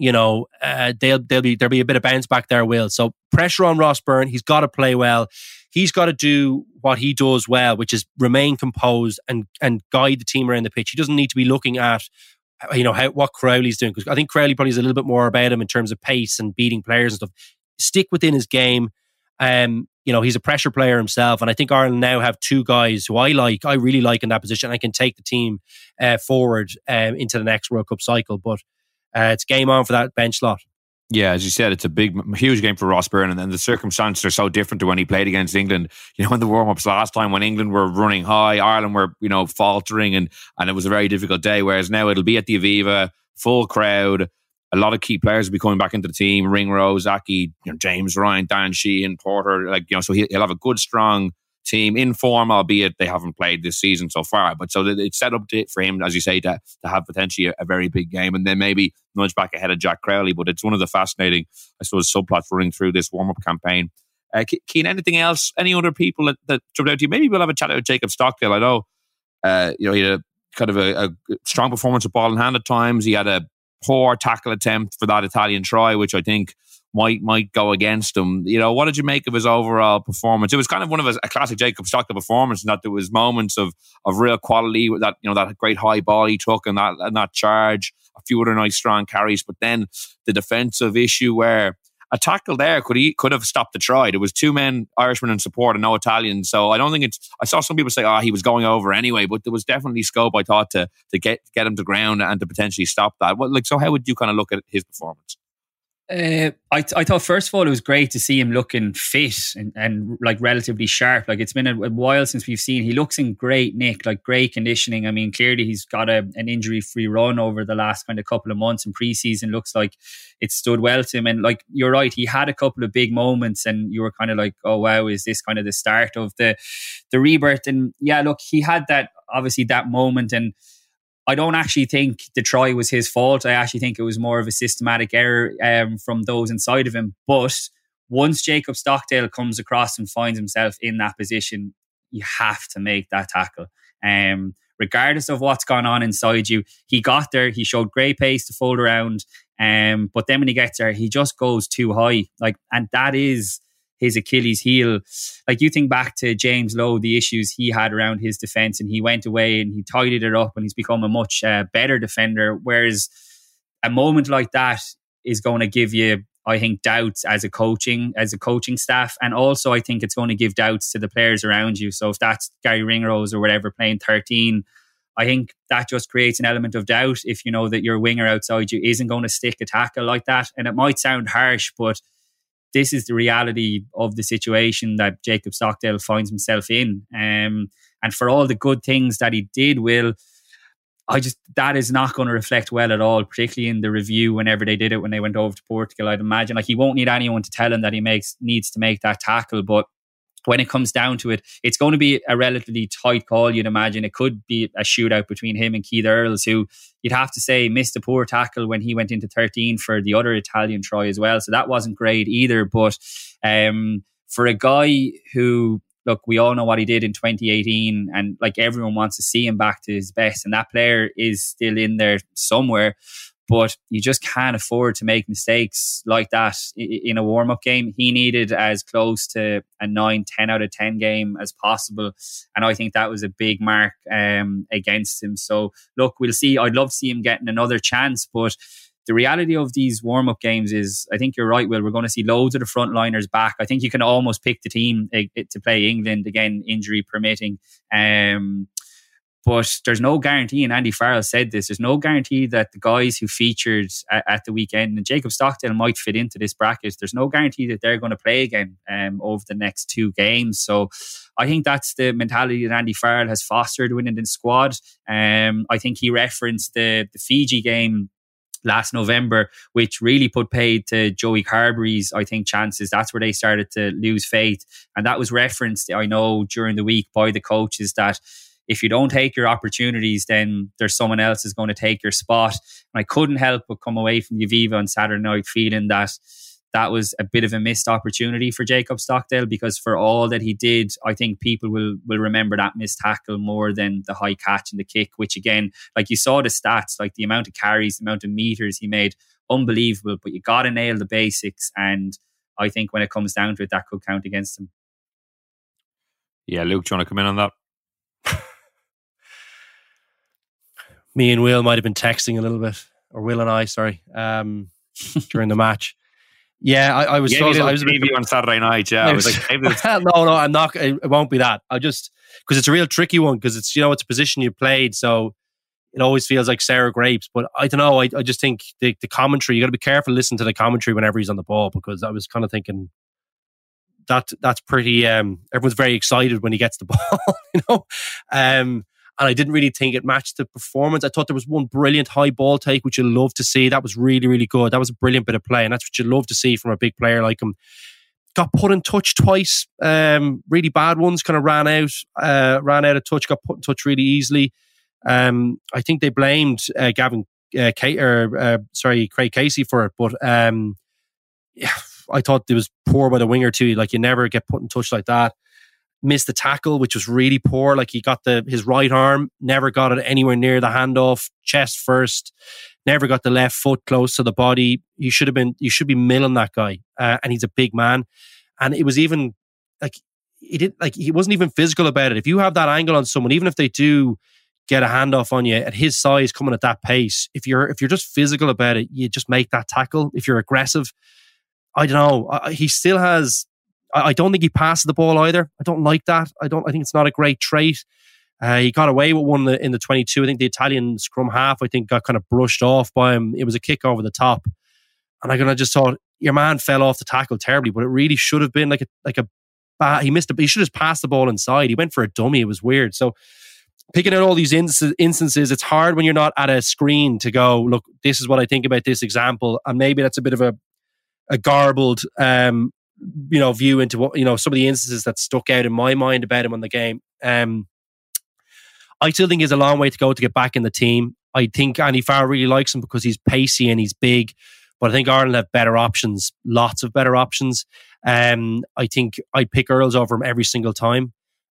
you know, uh, they'll they'll be there'll be a bit of bounce back there. Will so pressure on Ross Byrne. He's got to play well. He's got to do what he does well, which is remain composed and and guide the team around the pitch. He doesn't need to be looking at uh, you know how what Crowley's doing because I think Crowley probably is a little bit more about him in terms of pace and beating players and stuff. Stick within his game. Um, you know, he's a pressure player himself, and I think Ireland now have two guys who I like, I really like in that position. I can take the team uh, forward um, into the next World Cup cycle, but uh, it's game on for that bench slot. Yeah, as you said, it's a big, huge game for Ross Byrne, and the circumstances are so different to when he played against England. You know, in the warm ups last time when England were running high, Ireland were you know faltering, and and it was a very difficult day. Whereas now it'll be at the Aviva, full crowd, a lot of key players will be coming back into the team: Ringrose, Aki, you know, James Ryan, Dan Sheehan, Porter. Like you know, so he'll have a good, strong team in form, albeit they haven't played this season so far. But so it's set up to, for him, as you say, to, to have potentially a, a, very big game and then maybe nudge back ahead of Jack Crowley. But it's one of the fascinating, I suppose, subplots running through this warm up campaign. Uh, Cian, anything else? Any other people that, that jumped out to you? Maybe we'll have a chat with Jacob Stockdale. I know, uh, you know, he had a kind of a, a strong performance of ball in hand at times. He had a poor tackle attempt for that Italian try, which I think might might go against him. You know, what did you make of his overall performance? It was kind of one of his, a classic Jacob Stockdale performance, in that there was moments of of real quality with that you know that great high ball he took and that and that charge, a few other nice strong carries, but then the defensive issue where a tackle there could he could have stopped the try. There was two men, Irishmen in support and no Italian. So I don't think it's. I saw some people say, "Oh, he was going over anyway," but there was definitely scope. I thought to to get get him to ground and to potentially stop that. Well, like so, how would you kind of look at his performance? Uh, I, I thought first of all it was great to see him looking fit and, and like relatively sharp. Like it's been a, a, while since we've seen. He looks in great nick, like great conditioning. I mean, clearly he's got a, an injury free run over the last kind of couple of months. And preseason looks like it stood well to him. And like you're right, he had a couple of big moments, and you were kind of like, oh wow, is this kind of the start of the the rebirth? And yeah, look, he had that obviously that moment and I don't actually think the try was his fault. I actually think it was more of a systematic error um, from those inside of him. But once Jacob Stockdale comes across and finds himself in that position, you have to make that tackle. Um, regardless of what's gone on inside you, he got there. He showed great pace to fold around. Um, but then when he gets there, he just goes too high. Like, and that is his Achilles heel. Like you think back to James Lowe, the issues he had around his defense, and he went away and he tidied it up, and he's become a much uh, better defender. Whereas a moment like that is going to give you, I think, doubts as a coaching as a coaching staff, and also I think it's going to give doubts to the players around you. So if that's Garry Ringrose or whatever playing thirteen. I think that just creates an element of doubt if you know that your winger outside you isn't going to stick a tackle like that. And it might sound harsh, but this is the reality of the situation that Jacob Stockdale finds himself in. Um, and for all the good things that he did, Will, I just that is not going to reflect well at all, particularly in the review whenever they did it when they went over to Portugal. I'd imagine like he won't need anyone to tell him that he makes needs to make that tackle, but when it comes down to it, it's going to be a relatively tight call, you'd imagine. It could be a shootout between him and Keith Earls, who you'd have to say missed a poor tackle when he went into 13 for the other Italian try as well. So that wasn't great either. But um, for a guy who, look, we all know what he did in 2018, and like everyone wants to see him back to his best, and that player is still in there somewhere but you just can't afford to make mistakes like that in a warm up game. He needed as close to a 9, 10 out of 10 game as possible. And I think that was a big mark um, against him. So, look, we'll see. I'd love to see him getting another chance, but the reality of these warm up games is, I think you're right, Will. We're going to see loads of the frontliners back. I think you can almost pick the team uh, to play England again, injury permitting. Um, but there's no guarantee, and Andy Farrell said this, there's no guarantee that the guys who featured at, at the weekend, and Jacob Stockdale might fit into this bracket, there's no guarantee that they're going to play again um, over the next two games. So I think that's the mentality that Andy Farrell has fostered within the squad. Um, I think he referenced the, the Fiji game last November, which really put paid to Joey Carbery's, I think, chances. That's where they started to lose faith. And that was referenced, I know, during the week by the coaches that if you don't take your opportunities, then there's someone else is going to take your spot. And I couldn't help but come away from the Aviva on Saturday night feeling that that was a bit of a missed opportunity for Jacob Stockdale because for all that he did, I think people will will remember that missed tackle more than the high catch and the kick, which again, like you saw the stats, like the amount of carries, the amount of meters he made, unbelievable. But you gotta nail the basics. And I think when it comes down to it, that could count against him. Yeah, Luke, do you want to come in on that? Me and Will might have been texting a little bit, or Will and I, sorry, um, during the match. Yeah, I, I was. Yeah, so, I was preview on Saturday night. Yeah, I was like, no, no, I'm not. It won't be that. I just because it's a real tricky one because it's you know it's a position you played, so it always feels like Sarah grapes. But I don't know. I, I just think the, the commentary. You got to be careful listening to the commentary whenever he's on the ball because I was kind of thinking that that's pretty. Um, everyone's very excited when he gets the ball, you know. Um, and I didn't really think it matched the performance. I thought there was one brilliant high ball take, which you love to see. That was really, really good. That was a brilliant bit of play, and that's what you love to see from a big player like him. Got put in touch twice, um, really bad ones. Kind of ran out, uh, ran out of touch. Got put in touch really easily. Um, I think they blamed uh, Gavin, uh, Kate, or uh, sorry, Craig Casey for it, but um, yeah, I thought it was poor by the winger too. Like you never get put in touch like that missed the tackle, which was really poor. Like he got the his right arm, never got it anywhere near the handoff, chest first, never got the left foot close to the body. You should have been, you should be milling that guy, uh, and he's a big man. And it was even like he didn't like he wasn't even physical about it. If you have that angle on someone, even if they do get a handoff on you at his size, coming at that pace, if you're if you're just physical about it, you just make that tackle. If you're aggressive, I don't know. he still has I, I, don't think he passes the ball either. I don't like that. I don't. I think it's not a great trait. Uh, he got away with one in the, in the 22. I think the Italian scrum half, I think, got kind of brushed off by him. It was a kick over the top. And I kind of just thought, your man fell off the tackle terribly, but it really should have been like a, like a, he missed it. He should have passed the ball inside. He went for a dummy. It was weird. So picking out all these instances, it's hard when you're not at a screen to go, look, this is what I think about this example. And maybe that's a bit of a, a garbled um, you know view into what you know some of the instances that stuck out in my mind about him on the game. Um, I still think he's a long way to go to get back in the team. I think Andy Farrell really likes him because he's pacey and he's big, but I think Ireland have better options, lots of better options. Um, I think I'd pick Earls over him every single time.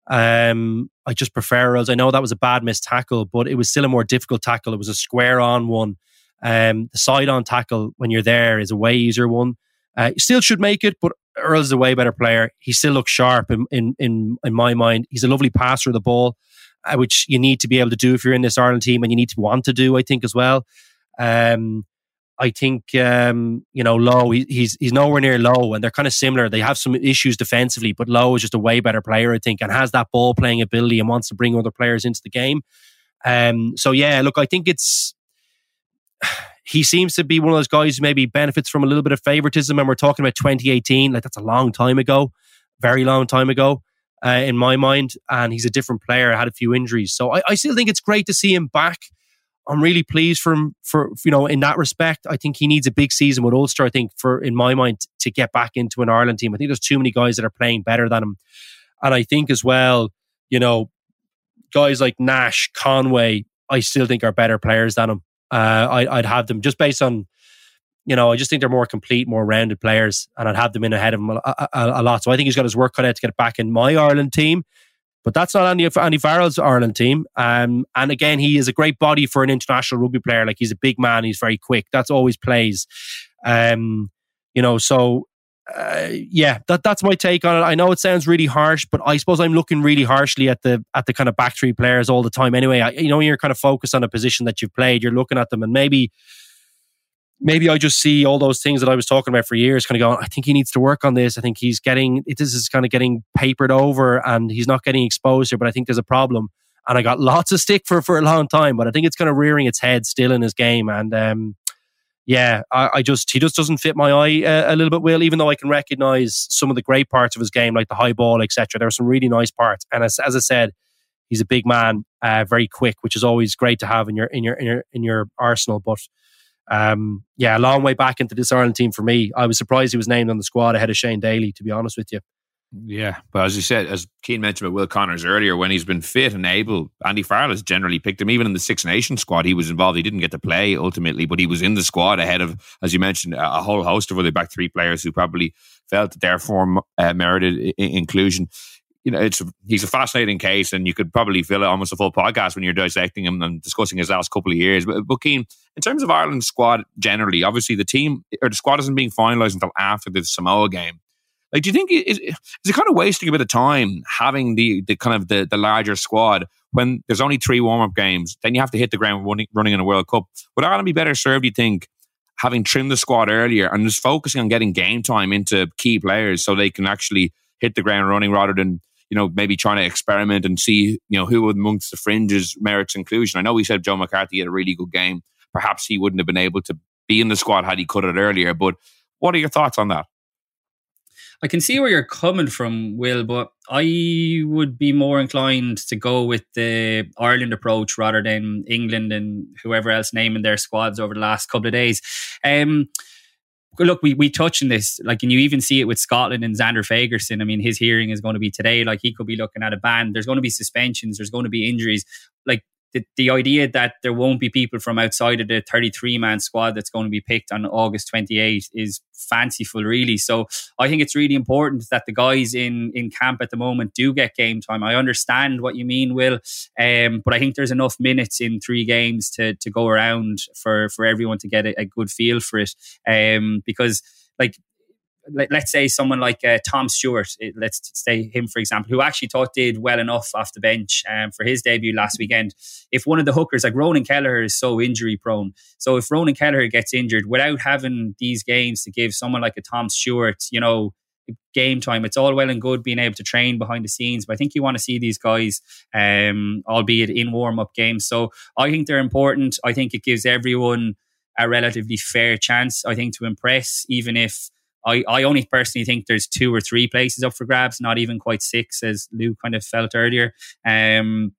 Um, I just prefer Earls. I know that was a bad missed tackle, but it was still a more difficult tackle. It was a square on one. Um, the side on tackle when you're there is a way easier one. Uh, still should make it, but Earls a way better player. He still looks sharp in in in, in my mind. He's a lovely passer of the ball, uh, which you need to be able to do if you're in this Ireland team, and you need to want to do. I think as well. Um, I think um, you know Lowe. He, he's he's nowhere near Lowe and they're kind of similar. They have some issues defensively, but Lowe is just a way better player, I think, and has that ball playing ability and wants to bring other players into the game. Um, so yeah, look, I think it's he seems to be one of those guys who maybe benefits from a little bit of favoritism. And we're talking about 2018, like that's a long time ago, very long time ago uh, in my mind. And he's a different player, had a few injuries. So I, I, still think it's great to see him back. I'm really pleased for him for, you know, in that respect. I think he needs a big season with Ulster, I think, for, in my mind, to get back into an Ireland team. I think there's too many guys that are playing better than him. And I think as well, you know, guys like Nash, Conway, I still think are better players than him. Uh, I, would have them just based on, you know, I just think they're more complete, more rounded players, and I'd have them in ahead of him a, a, a, lot. So I think he's got his work cut out to get back in my Ireland team. But that's not Andy, Andy Farrell's Ireland team. Um, and again, he is a great body for an international rugby player. Like he's a big man, he's very quick. That's always plays. Um, you know, so uh, yeah, that that's my take on it. I know it sounds really harsh, but I suppose I'm looking really harshly at the at the kind of back three players all the time. Anyway, I, you know, you're kind of focused on a position that you've played, you're looking at them, and maybe maybe I just see all those things that I was talking about for years, kind of going. I think he needs to work on this. I think he's getting this is kind of getting papered over, and he's not getting exposure. But I think there's a problem, and I got lots of stick for for a long time. But I think it's kind of rearing its head still in his game, and um, yeah, I, I, just he just doesn't fit my eye uh, a little bit. Will even though I can recognize some of the great parts of his game, like the high ball, etc. There are some really nice parts, and as, as I said, he's a big man, uh, very quick, which is always great to have in your in your in your in your arsenal. But um, yeah, a long way back into this Ireland team for me. I was surprised he was named on the squad ahead of Shane Daly, to be honest with you. Yeah, but as you said, as Cian mentioned about Will Connors earlier, when he's been fit and able, Andy Farrell has generally picked him. Even in the Six Nations squad, he was involved. He didn't get to play ultimately, but he was in the squad ahead of, as you mentioned, a whole host of other back three players who probably felt that their form uh, merited I- inclusion. You know, it's he's a fascinating case, and you could probably fill it almost a full podcast when you're dissecting him and discussing his last couple of years. But, but Cian, in terms of Ireland's squad generally, obviously the team or the squad isn't being finalised until after the Samoa game. Like, do you think is, is it kind of wasting a bit of time having the the kind of the, the larger squad when there's only three warm up games? Then you have to hit the ground running, running in a World Cup. Would Ireland be better served? Do you think having trimmed the squad earlier and just focusing on getting game time into key players so they can actually hit the ground running rather than you know maybe trying to experiment and see you know who amongst the fringes merits inclusion. I know we said Joe McCarthy had a really good game. Perhaps he wouldn't have been able to be in the squad had he cut it earlier. But what are your thoughts on that? I can see where you're coming from, Will, but I would be more inclined to go with the Ireland approach rather than England and whoever else naming their squads over the last couple of days. Um, look, we we touch on this, like, and you even see it with Scotland and Zander Fagerson. I mean, his hearing is going to be today. Like, he could be looking at a ban. There's going to be suspensions. There's going to be injuries. Like, the, the idea that there won't be people from outside of the 33 man squad that's going to be picked on August 28 is fanciful, really. So I think it's really important that the guys in, in camp at the moment do get game time. I understand what you mean, Will, um, but I think there's enough minutes in three games to, to go around for, for everyone to get a, a good feel for it. Um, because, like, let, us say someone like uh, Tom Stewart, let's say him for example, who actually thought did well enough off the bench um, for his debut last weekend. If one of the hookers like Ronan Kelleher is so injury prone, so if Ronan Kelleher gets injured without having these games to give someone like a Tom Stewart, you know, game time. It's all well and good being able to train behind the scenes, but I think you want to see these guys, um, albeit in warm up games. So I think they're important. I think it gives everyone a relatively fair chance. I think to impress, even if I, I only personally think there's two or three places up for grabs, not even quite six, as Lou kind of felt earlier. Um,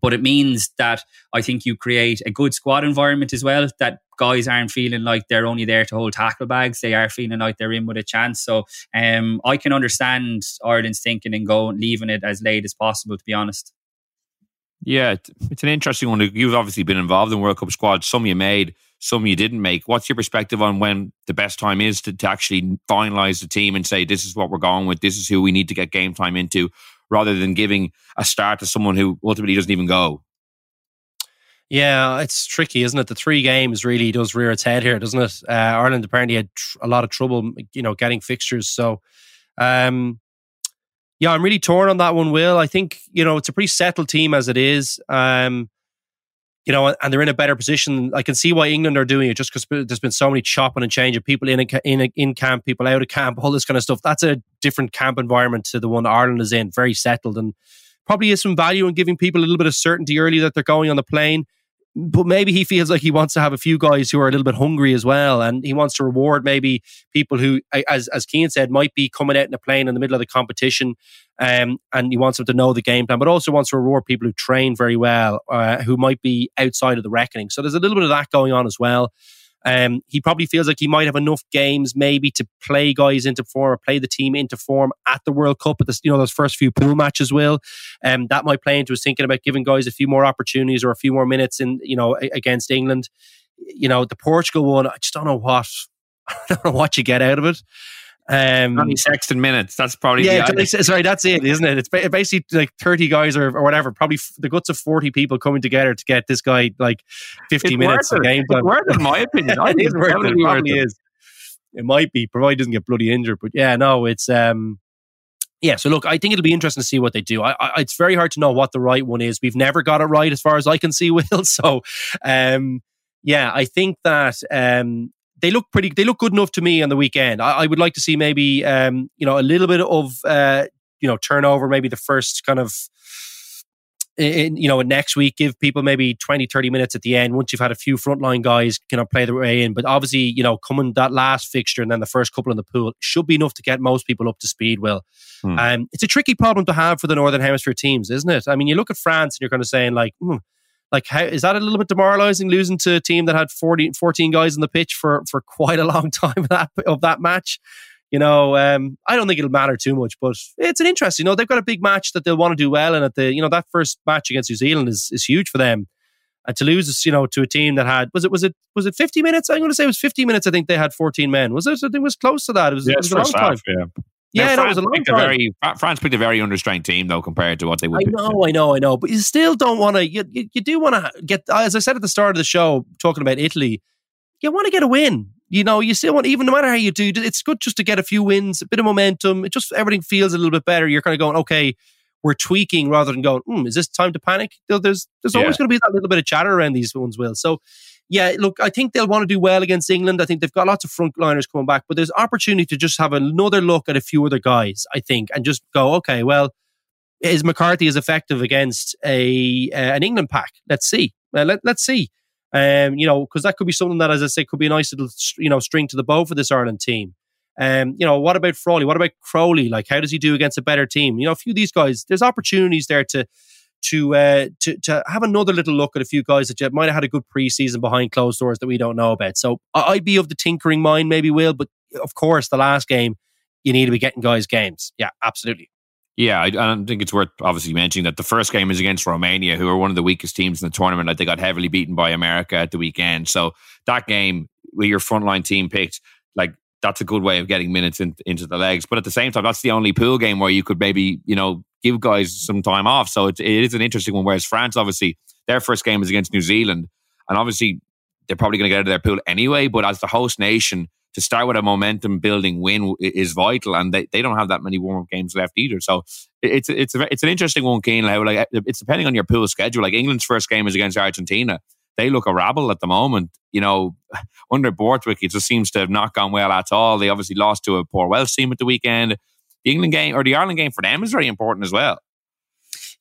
but it means that I think you create a good squad environment as well. That guys aren't feeling like they're only there to hold tackle bags; they are feeling like they're in with a chance. So um, I can understand Ireland's thinking and going leaving it as late as possible. To be honest. Yeah, it's an interesting one. You've obviously been involved in World Cup squads. Some you made, some you didn't make. What's your perspective on when the best time is to, to actually finalize the team and say, this is what we're going with, this is who we need to get game time into, rather than giving a start to someone who ultimately doesn't even go? Yeah, it's tricky, isn't it? The three games really does rear its head here, doesn't it? Uh, Ireland apparently had tr- a lot of trouble, you know, getting fixtures. So, um, yeah, I'm really torn on that one, Will. I think, you know, it's a pretty settled team as it is. Um, you know, and they're in a better position. I can see why England are doing it just because there's been so many chopping and changing, people in in in camp, people out of camp, all this kind of stuff. That's a different camp environment to the one Ireland is in, very settled, and probably is some value in giving people a little bit of certainty early that they're going on the plane but maybe he feels like he wants to have a few guys who are a little bit hungry as well, and he wants to reward maybe people who, as as Cian said, might be coming out in a plane in the middle of the competition, um, and he wants them to know the game plan, but also wants to reward people who train very well, uh, who might be outside of the reckoning. So there's a little bit of that going on as well. Um, he probably feels like he might have enough games maybe to play guys into form or play the team into form at the World Cup at the, you know those first few pool matches will. Um, that might play into his thinking about giving guys a few more opportunities or a few more minutes in you know against England. You know the Portugal one I just don't know what I don't know what you get out of it um, Johnny Sexton minutes. That's probably yeah. Johnny, sorry, that's it, isn't it? It's basically like thirty guys or, or whatever. Probably the guts of forty people coming together to get this guy like fifty it's minutes of game time. Worth it, in my opinion. it is worth it. It probably is. It might be, provided he doesn't get bloody injured. But yeah, no, it's um, yeah. So look, I think it'll be interesting to see what they do. I, I, it's very hard to know what the right one is. We've never got it right as far as I can see, Will. So, um, yeah, I think that um, they look pretty. They look good enough to me on the weekend. I, I would like to see maybe um, you know a little bit of uh, you know turnover. Maybe the first kind of in, you know next week give people maybe 20 30 minutes at the end once you've had a few frontline guys kind of play their way in but obviously you know coming that last fixture and then the first couple in the pool should be enough to get most people up to speed will hmm. um, it's a tricky problem to have for the northern hemisphere teams isn't it i mean you look at france and you're kind of saying like hmm, Like, how is that a little bit demoralizing losing to a team that had 40, 14 guys on the pitch for for quite a long time of that, of that match? You know, um, I don't think it'll matter too much, but it's an interest. You know, they've got a big match that they'll want to do well, and at the you know that first match against New Zealand is is huge for them. And to lose, you know, to a team that had was it was it was it fifty minutes? I'm going to say it was fifty minutes. I think they had fourteen men. Was it? I think it was close to that. It was, Yeah, it was a long time. half, yeah. Yeah, Now, no, it was France picked a very Fra- France picked a very understrength team though compared to what they would. I know, I know, I know, but you still don't want to. You, you, you do want to get, as I said at the start of the show, talking about Italy. You want to get a win. You know, you still want, even no matter how you do, it's good just to get a few wins, a bit of momentum. It just everything feels a little bit better. You're kind of going, okay, we're tweaking rather than going, hmm, is this time to panic? There- There's there's always Yeah. going to be that little bit of chatter around these ones, Will. So, yeah, look, I think they'll want to do well against England. I think they've got lots of frontliners coming back, but there's opportunity to just have another look at a few other guys, I think, and just go, okay, well, is McCarthy as effective against a uh, an England pack? Let's see. Uh, let, let's see. Um, you know, because that could be something that, as I say, could be a nice little you know string to the bow for this Ireland team. Um, you know, what about Frawley? What about Crowley? Like, how does he do against a better team? You know, a few of these guys. There's opportunities there to to uh, to to have another little look at a few guys that you might have had a good preseason behind closed doors that we don't know about. So I'd be of the tinkering mind, maybe will, but of course, the last game you need to be getting guys games. Yeah, absolutely. Yeah, I, I don't think it's worth obviously mentioning that the first game is against Romania, who are one of the weakest teams in the tournament. Like they got heavily beaten by America at the weekend. So that game with your frontline team picked, like that's a good way of getting minutes in, into the legs. But at the same time, that's the only pool game where you could maybe you know give guys some time off. So it, it is an interesting one. Whereas France, obviously, their first game is against New Zealand, and obviously they're probably going to get out of their pool anyway. But as the host nation, to start with a momentum building win is vital, and they, they don't have that many warm up games left either. So it's it's a, it's an interesting one. How like it's depending on your pool schedule. Like England's first game is against Argentina. They look a rabble at the moment. You know, under Borthwick, it just seems to have not gone well at all. They obviously lost to a poor Welsh team at the weekend. The England game or the Ireland game for them is very important as well.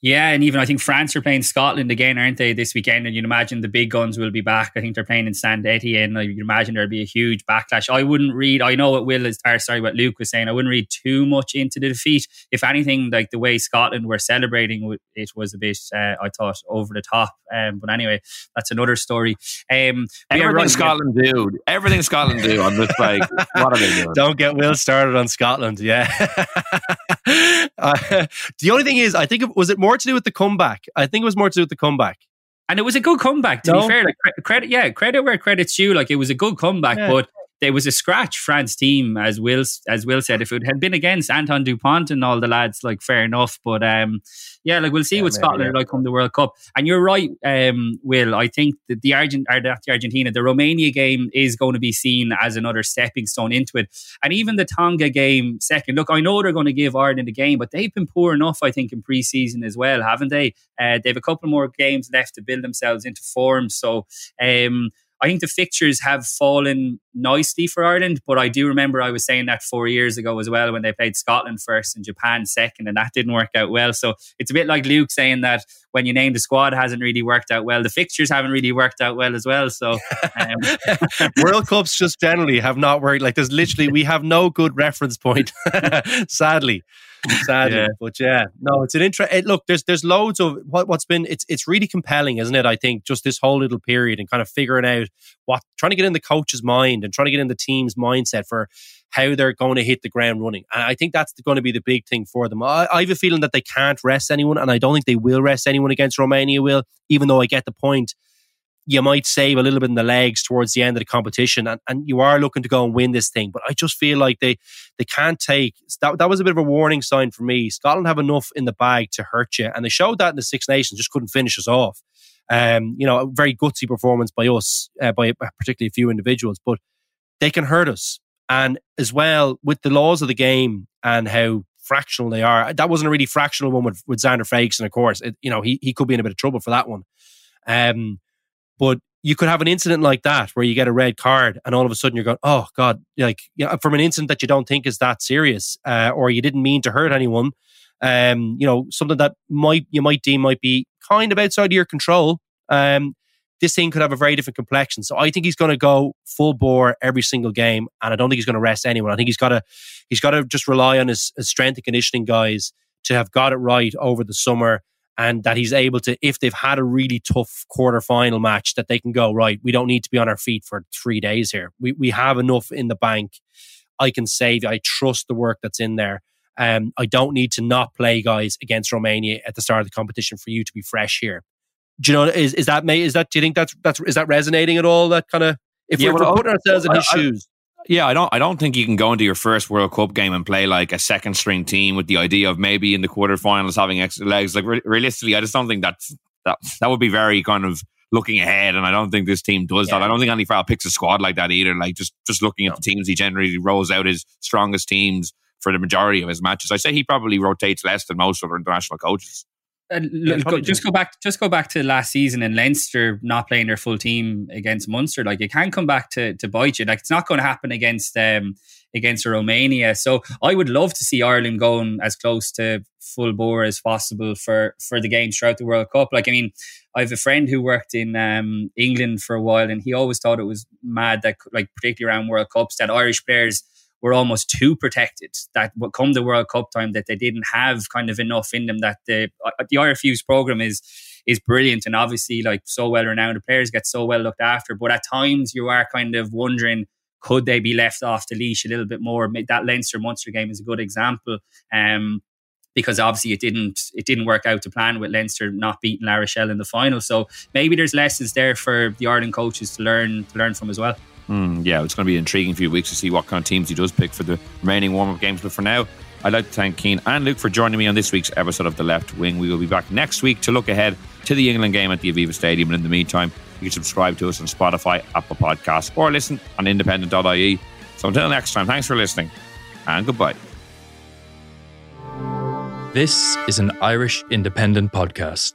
Yeah, and even I think France are playing Scotland again, aren't they, this weekend? And you'd imagine the big guns will be back. I think they're playing in Saint-Étienne. You'd imagine there'll be a huge backlash. I wouldn't read, I know what Will is, or sorry, what Luke was saying, I wouldn't read too much into the defeat. If anything, like the way Scotland were celebrating, it was a bit, uh, I thought, over the top. Um, but anyway, that's another story. Um, Everything right, Scotland do, everything Scotland do. I'm just like, what are they doing? Don't get Will started on Scotland. Yeah. Uh, the only thing is, I think it was it more to do with the comeback. I think it was more to do with the comeback. And it was a good comeback, to No? be fair. Like credit, yeah, credit where credit's due. Like it was a good comeback, Yeah. but there was a scratch France team, as Will as Will said. If it had been against Anton Dupont and all the lads, like fair enough. But um, yeah, like we'll see Yeah, what maybe, Scotland yeah. are like come the World Cup. And you're right, um, Will. I think that the Argent or the Argentina, the Romania game is going to be seen as another stepping stone into it. And even the Tonga game second. Look, I know they're going to give Ireland a game, but they've been poor enough, I think, in pre-season as well, haven't they? Uh, they have a couple more games left to build themselves into form. So um, I think the fixtures have fallen nicely for Ireland, but I do remember I was saying that four years ago as well when they played Scotland first and Japan second, and that didn't work out well. So it's a bit like Luke saying that when you name the squad hasn't really worked out well, the fixtures haven't really worked out well as well. So um, World Cups just generally have not worked. Like there's literally we have no good reference point. sadly, sadly. Yeah. But yeah, no, it's an interest. It, look, there's there's loads of what what's been. It's it's really compelling, isn't it? I think just this whole little period and kind of figuring out what trying to get in the coach's mind and trying to get in the team's mindset for how they're going to hit the ground running. And I think that's going to be the big thing for them. I, I have a feeling that they can't rest anyone, and I don't think they will rest anyone against Romania. Will even though I get the point you might save a little bit in the legs towards the end of the competition and, and you are looking to go and win this thing. But I just feel like they they can't take that that was a bit of a warning sign for me. Scotland have enough in the bag to hurt you. And they showed that in the Six Nations, just couldn't finish us off. Um, you know, a very gutsy performance by us, uh, by particularly a few individuals, but they can hurt us. And as well, with the laws of the game and how fractional they are, that wasn't a really fractional one with, with Zander Frakes, and of course, it, you know, he, he could be in a bit of trouble for that one. Um, but you could have an incident like that where you get a red card and all of a sudden you're going, oh God, like you know, from an incident that you don't think is that serious, uh, or you didn't mean to hurt anyone, um, you know, something that might you might deem might be kind of outside of your control. Um, this thing could have a very different complexion. So I think he's going to go full bore every single game, and I don't think he's going to rest anyone. I think he's got to he's got to just rely on his, his strength and conditioning guys to have got it right over the summer and that he's able to, if they've had a really tough quarter final match, that they can go, right, we don't need to be on our feet for three days here. We, we have enough in the bank. I can save. I trust the work that's in there. Um, I don't need to not play guys against Romania at the start of the competition for you to be fresh here. Do you know? Is is that is that? Do you think that's that's is that resonating at all? That kind of if yeah, we're, well, putting ourselves in his I, shoes. Yeah, I don't. I don't think you can go into your first World Cup game and play like a second string team with the idea of maybe in the quarterfinals having extra legs. Like re- realistically, I just don't think that's that. That would be very kind of looking ahead, and I don't think this team does yeah. that. I don't think Andy Farrell picks a squad like that either. Like just just looking at no. the teams he generally rolls out his strongest teams for the majority of his matches. I say he probably rotates less than most other international coaches. Uh, yeah, go, just go back. Just go back to last season and Leinster not playing their full team against Munster. Like it can come back to to bite you. Like it's not going to happen against um against Romania. So I would love to see Ireland going as close to full bore as possible for for the games throughout the World Cup. Like I mean, I have a friend who worked in um, England for a while, and he always thought it was mad that like particularly around World Cups that Irish players were almost too protected. That would come the World Cup time that they didn't have kind of enough in them. That the uh, the IRFU's program is is brilliant and obviously like so well renowned. The players get so well looked after, but at times you are kind of wondering could they be left off the leash a little bit more? That Leinster Munster game is a good example. Um, because obviously it didn't it didn't work out to plan with Leinster not beating La Rochelle in the final. So maybe there's lessons there for the Ireland coaches to learn to learn from as well. Mm, yeah, it's going to be an intriguing few weeks to see what kind of teams he does pick for the remaining warm up games. But for now, I'd like to thank Cian and Luke for joining me on this week's episode of The Left Wing. We will be back next week to look ahead to the England game at the Aviva Stadium. And in the meantime, you can subscribe to us on Spotify, Apple Podcasts, or listen on independent.ie. So until next time, thanks for listening and goodbye. This is an Irish Independent podcast.